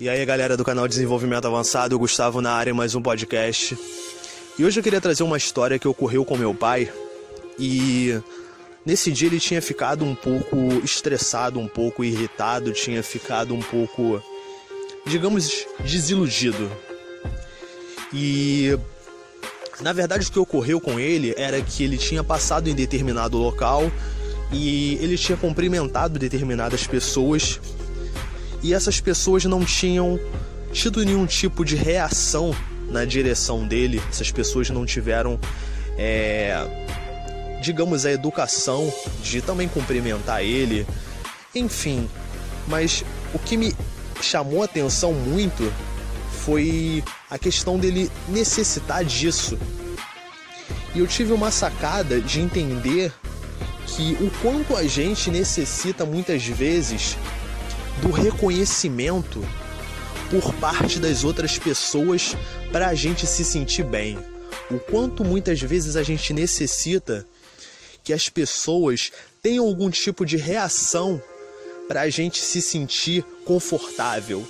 E aí, galera do canal Desenvolvimento Avançado, Gustavo na área, mais um podcast. E hoje eu queria trazer uma história que ocorreu com meu pai. E nesse dia ele tinha ficado um pouco estressado, um pouco irritado, tinha ficado um pouco, digamos, desiludido. E na verdade o que ocorreu com ele era que ele tinha passado em determinado local e ele tinha cumprimentado determinadas pessoas e essas pessoas não tinham tido nenhum tipo de reação na direção dele, essas pessoas não tiveram, é, digamos, a educação de também cumprimentar ele, enfim. Mas o que me chamou a atenção muito foi a questão dele necessitar disso. E eu tive uma sacada de entender que o quanto a gente necessita muitas vezes do reconhecimento por parte das outras pessoas para a gente se sentir bem. O quanto muitas vezes a gente necessita que as pessoas tenham algum tipo de reação para a gente se sentir confortável,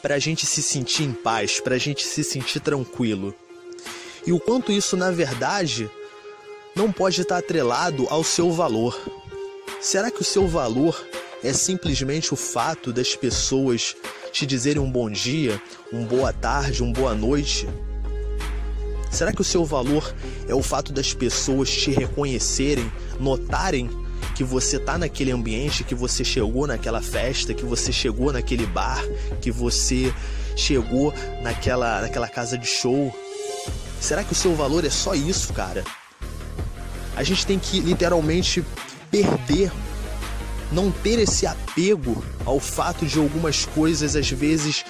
para a gente se sentir em paz, para a gente se sentir tranquilo. E o quanto isso, na verdade, não pode estar atrelado ao seu valor. Será que o seu valor é simplesmente o fato das pessoas te dizerem um bom dia, um boa tarde, um boa noite? Será que o seu valor é o fato das pessoas te reconhecerem, notarem que você está naquele ambiente, que você chegou naquela festa, que você chegou naquele bar, que você chegou naquela, naquela casa de show? Será que o seu valor é só isso, cara? A gente tem que literalmente perder não ter esse apego ao fato de algumas coisas às vezes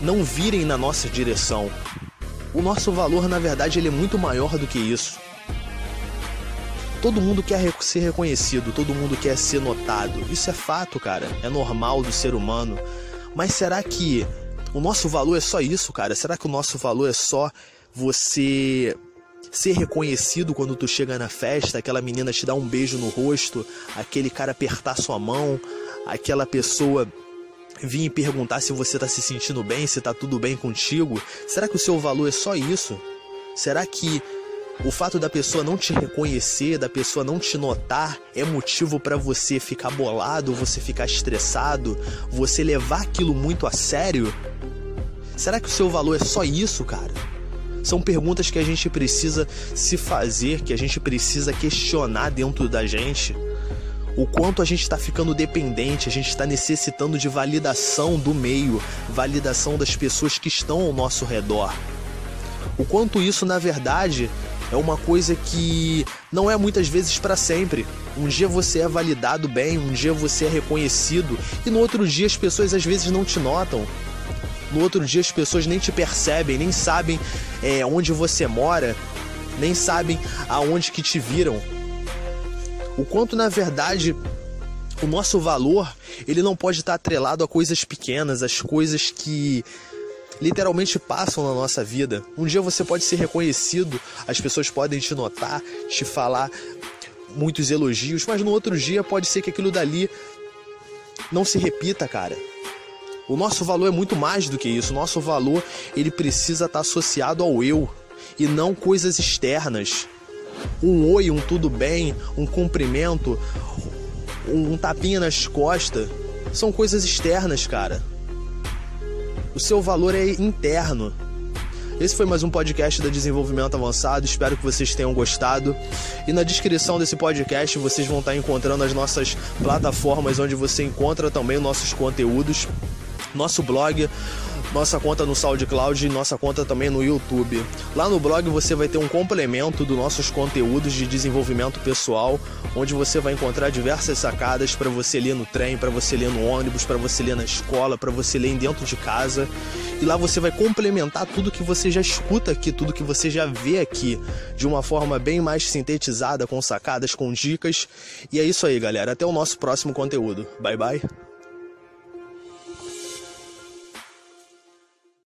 não virem na nossa direção. O nosso valor, na verdade, ele é muito maior do que isso. Todo mundo quer ser reconhecido, todo mundo quer ser notado. Isso é fato, cara. É normal do ser humano. Mas será que o nosso valor é só isso, cara? Será que o nosso valor é só você ser reconhecido quando tu chega na festa, aquela menina te dar um beijo no rosto, aquele cara apertar sua mão, aquela pessoa vir e perguntar se você tá se sentindo bem, se tá tudo bem contigo. Será que o seu valor é só isso? Será que o fato da pessoa não te reconhecer, da pessoa não te notar, é motivo para você ficar bolado, você ficar estressado, você levar aquilo muito a sério? Será que o seu valor é só isso, cara? São perguntas que a gente precisa se fazer, que a gente precisa questionar dentro da gente. O quanto a gente está ficando dependente, a gente está necessitando de validação do meio, validação das pessoas que estão ao nosso redor. O quanto isso, na verdade, é uma coisa que não é muitas vezes para sempre. Um dia você é validado bem, um dia você é reconhecido e no outro dia as pessoas às vezes não te notam. No outro dia as pessoas nem te percebem, nem sabem é, onde você mora, nem sabem aonde que te viram. O quanto na verdade o nosso valor ele não pode estar atrelado a coisas pequenas, as coisas que literalmente passam na nossa vida. Um dia você pode ser reconhecido, as pessoas podem te notar, te falar muitos elogios, mas no outro dia pode ser que aquilo dali não se repita, cara. O nosso valor é muito mais do que isso. O nosso valor ele precisa estar associado ao eu e não coisas externas. Um oi, um tudo bem, um cumprimento, um tapinha nas costas, são coisas externas, cara. O seu valor é interno. Esse foi mais um podcast da Desenvolvimento Avançado. Espero que vocês tenham gostado. E na descrição desse podcast vocês vão estar encontrando as nossas plataformas onde você encontra também nossos conteúdos nosso blog, nossa conta no SoundCloud e nossa conta também no YouTube. Lá no blog você vai ter um complemento dos nossos conteúdos de desenvolvimento pessoal, onde você vai encontrar diversas sacadas para você ler no trem, para você ler no ônibus, para você ler na escola, para você ler dentro de casa. E lá você vai complementar tudo que você já escuta aqui, tudo que você já vê aqui, de uma forma bem mais sintetizada, com sacadas, com dicas. E é isso aí, galera. Até o nosso próximo conteúdo. Bye bye.